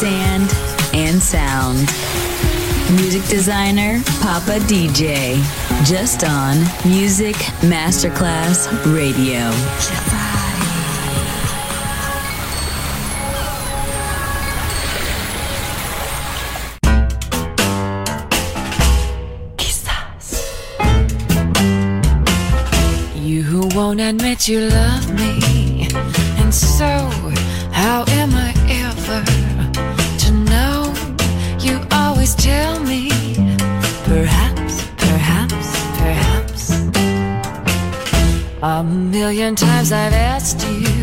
sand and sound. Music designer Papa DJ, just on Music Masterclass Radio. You won't admit you love me, and so how am I A million times I've asked you,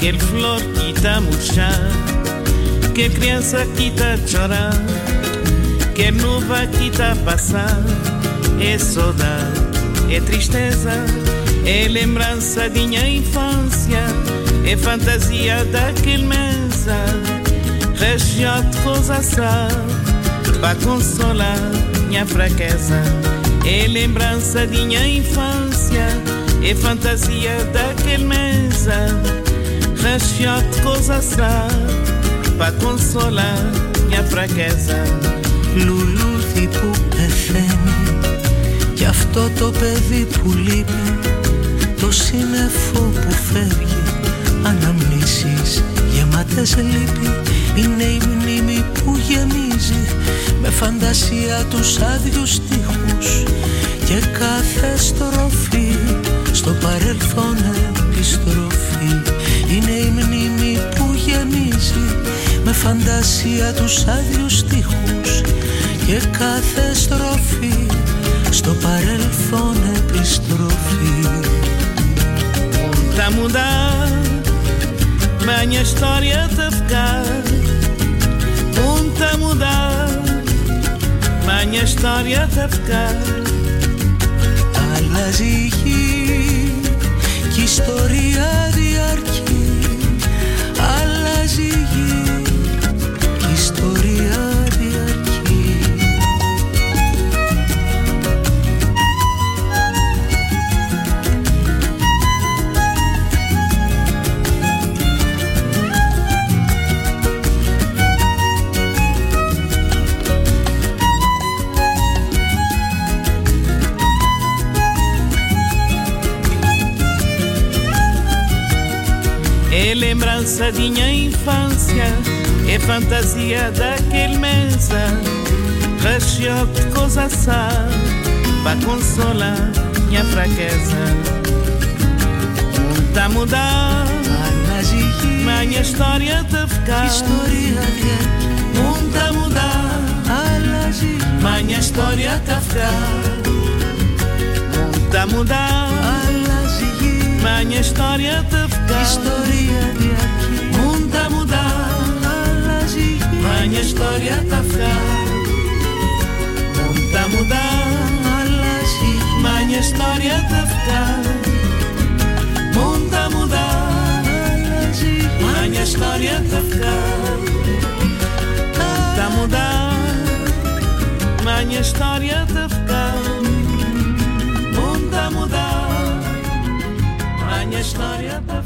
Quer flor que tá murchar, quer criança que tá chorar, quer nuvem que tá passar. É saudade, é tristeza, é lembrança de minha infância, é fantasia daquele mesa, região de coisa pra consolar minha fraqueza. É lembrança de minha infância, é fantasia daquele mesa Rachiote coisa sabe Pra consolar minha fraqueza Λουλούδι που πεθαίνει Κι αυτό το παιδί που λείπει Το σύννεφο που φεύγει Αναμνήσεις γεμάτες λύπη. Είναι η μνήμη που γεμίζει Με φαντασία τους άδειους στίχους Και κάθε στροφή Στο παρελθόν επιστροφή είναι η μνήμη που γεμίζει με φαντασία τους άδειους στίχους και κάθε στροφή στο παρελθόν επιστροφή. Τα μουντά με μια ιστορία tafka Punta muda με μια ιστορία tafka Αλλάζει η γη και η ιστορία lembrança de minha infância É fantasia daquele mesa Recheado de coisa sã Pra consolar minha fraqueza. O tá mudar minha história tá ficar. História que mundo tá mudar minha história tá ficar. Mundo tá mudar Μια ιστορία ταυτά Ιστορία διακή Μούντα μούντα Αλλάζει. Μια ιστορία ταυτά Μούντα μούντα Αλλάζει. Μια ιστορία ταυτά Μούντα μούντα Αλλάζει. Μια ιστορία ταυτά Μούντα μούντα Μια ιστορία ταυτά minha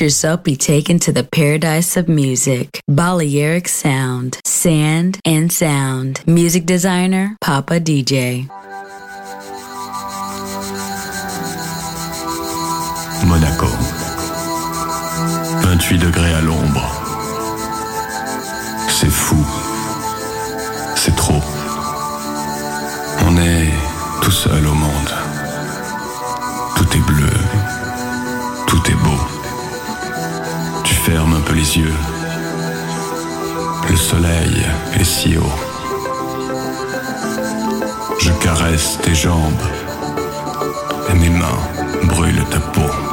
yourself be taken to the paradise of music. Balearic Sound, Sand and Sound. Music designer, Papa DJ. Monaco. 28 degrés à l'ombre. ferme un peu les yeux. Le soleil est si haut. Je caresse tes jambes et mes mains brûlent ta peau.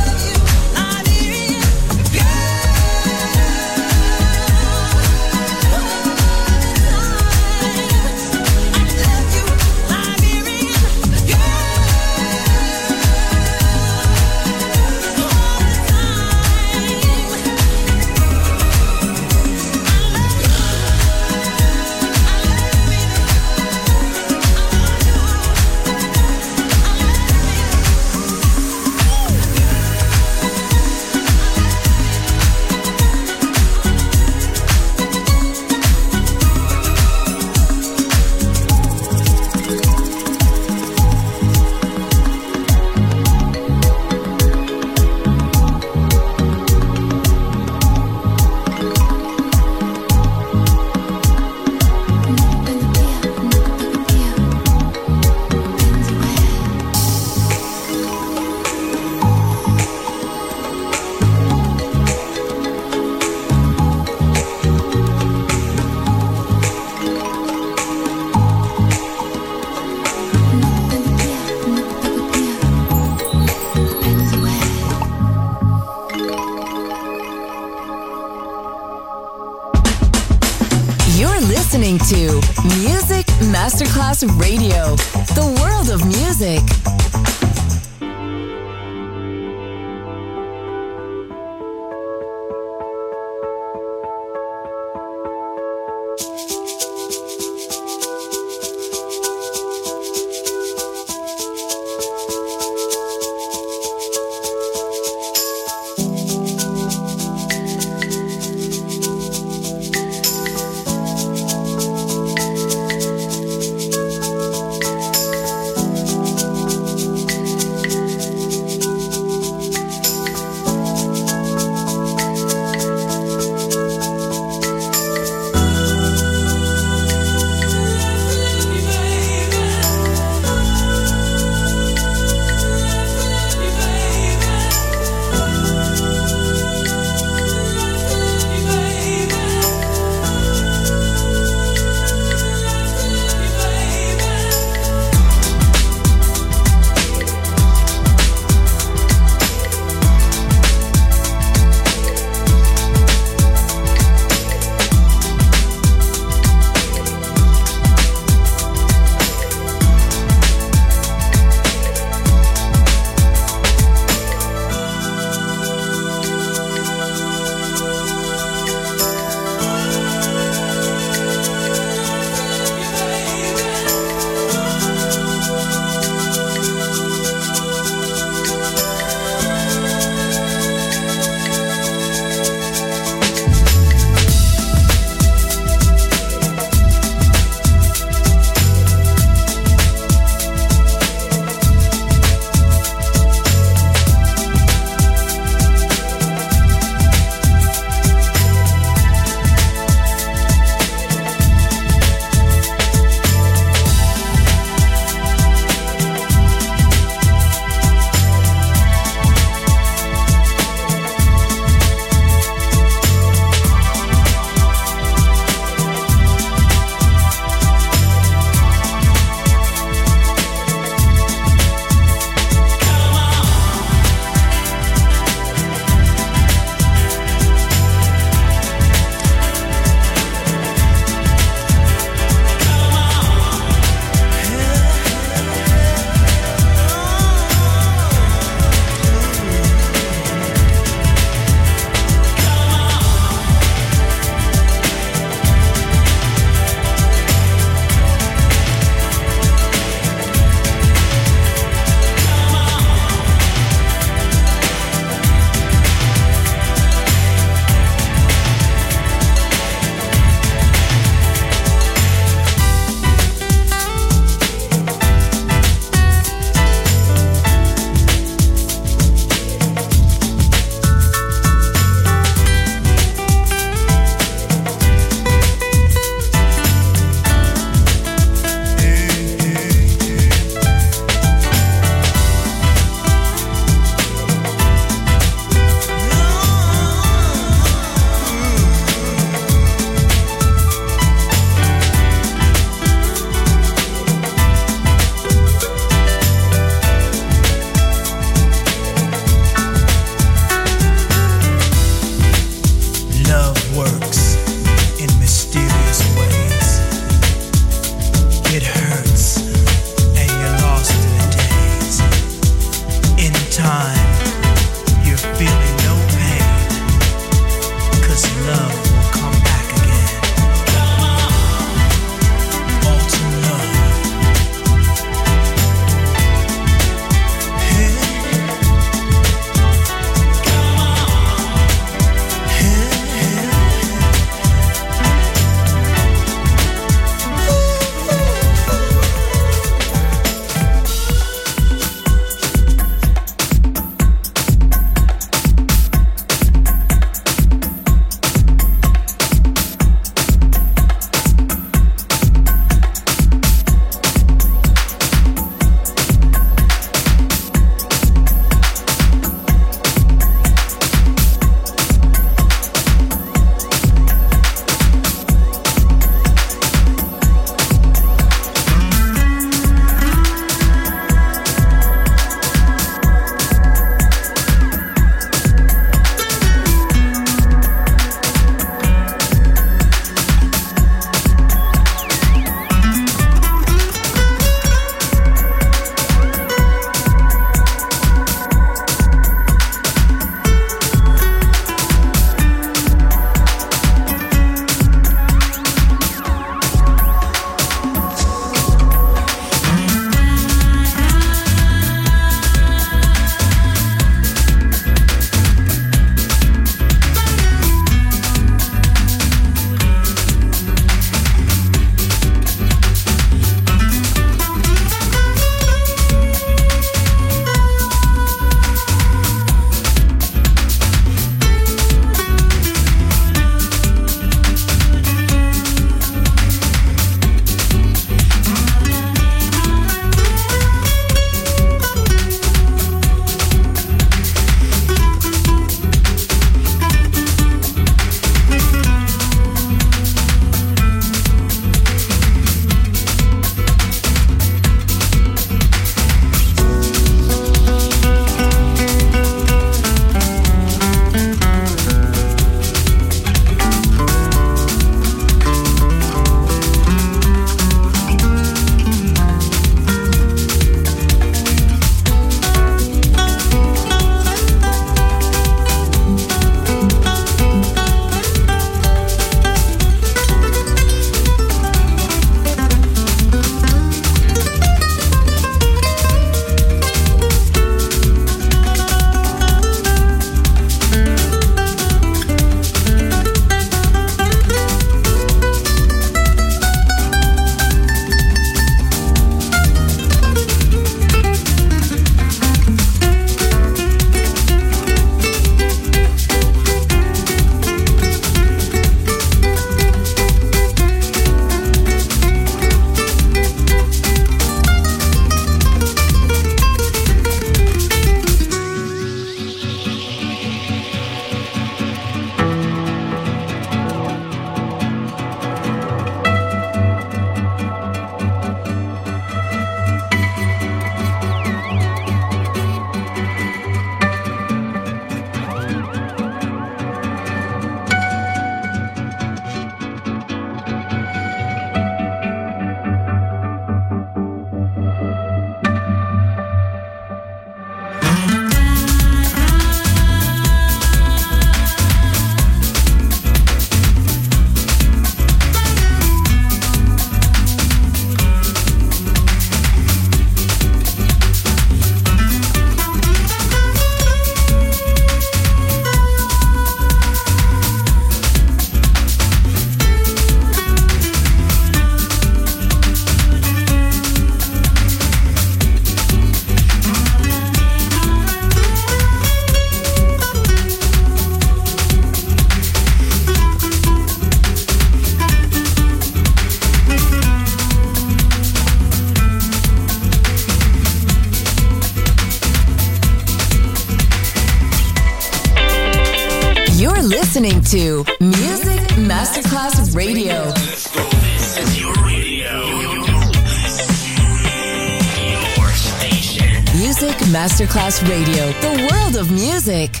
Music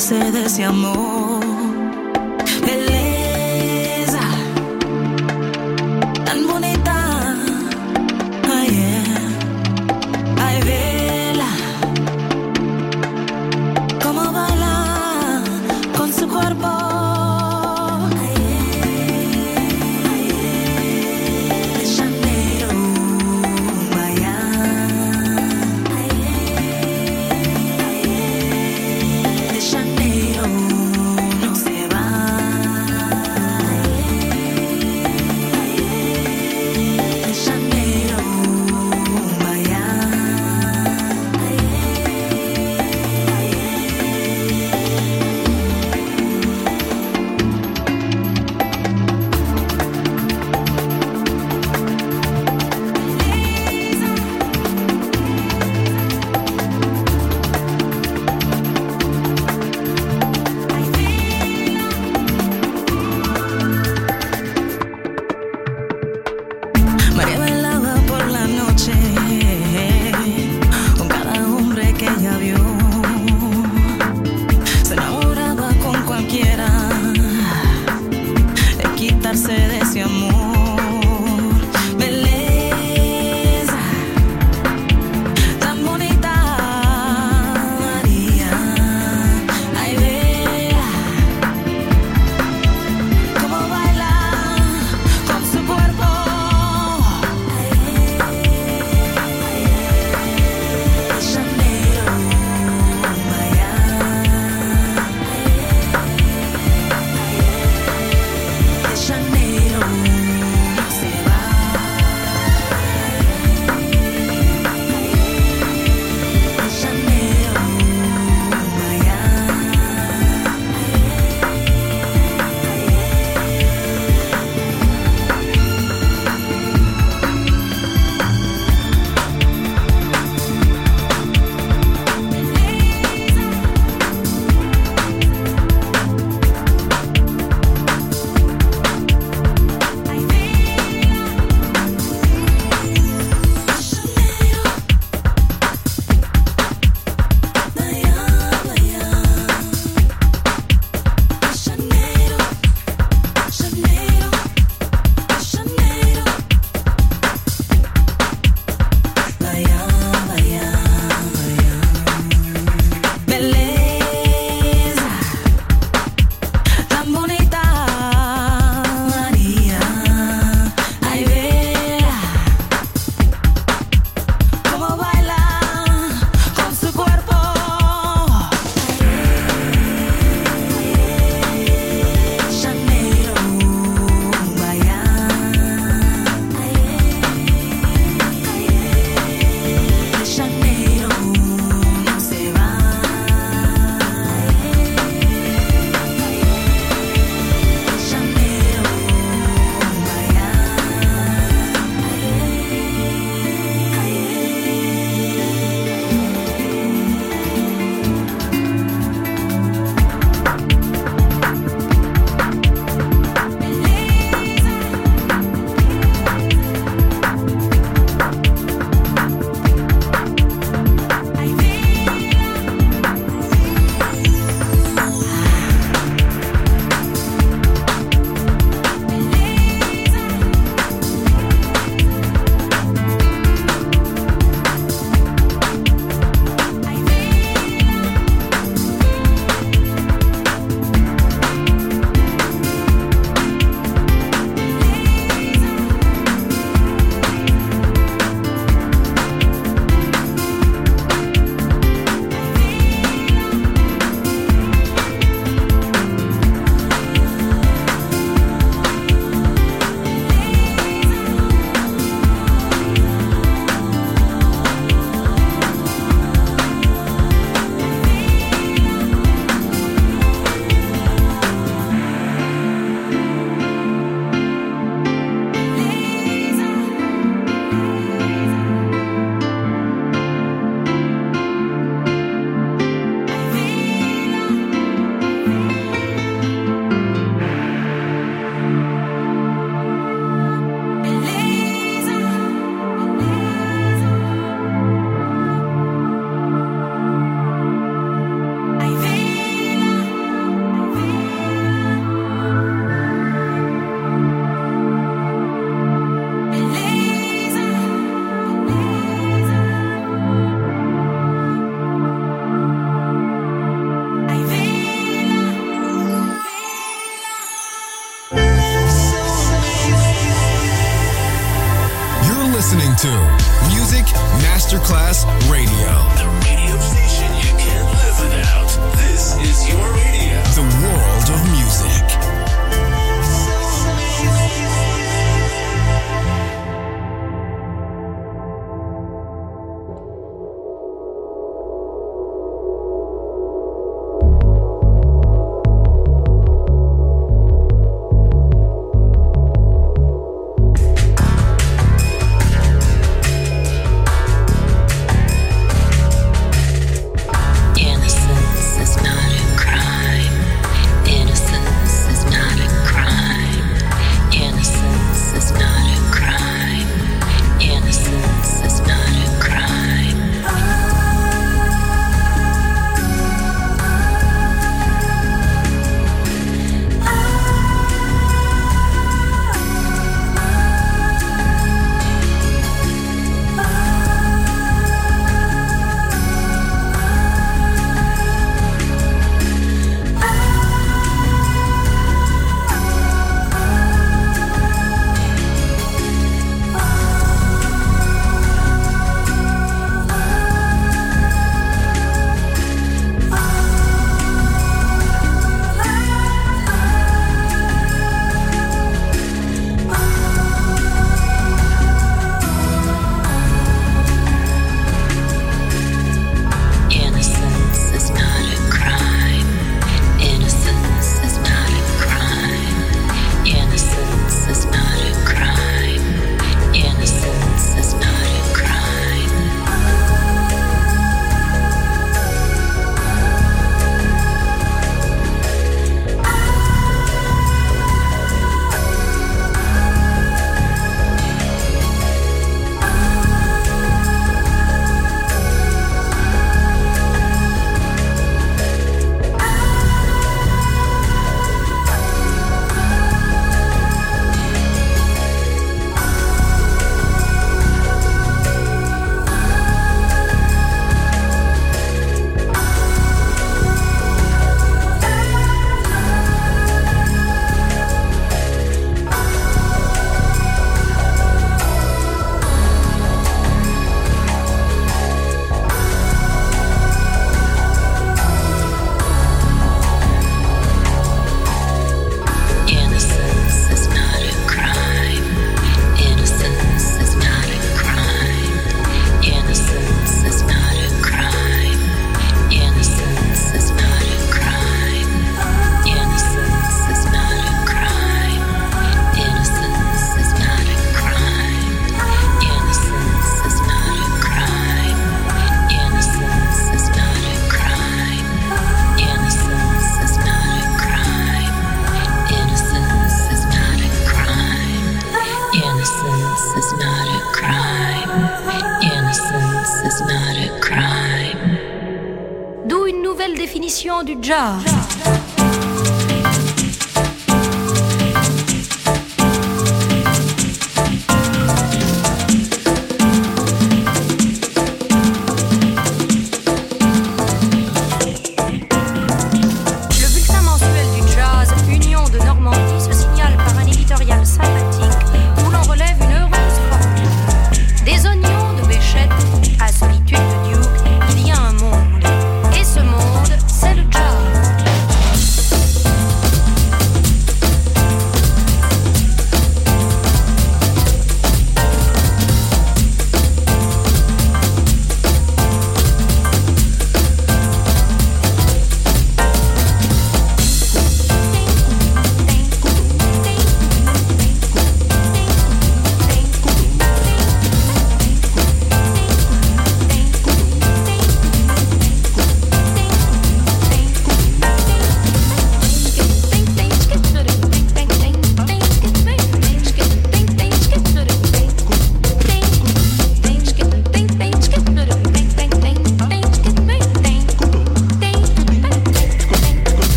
quitarse de amor.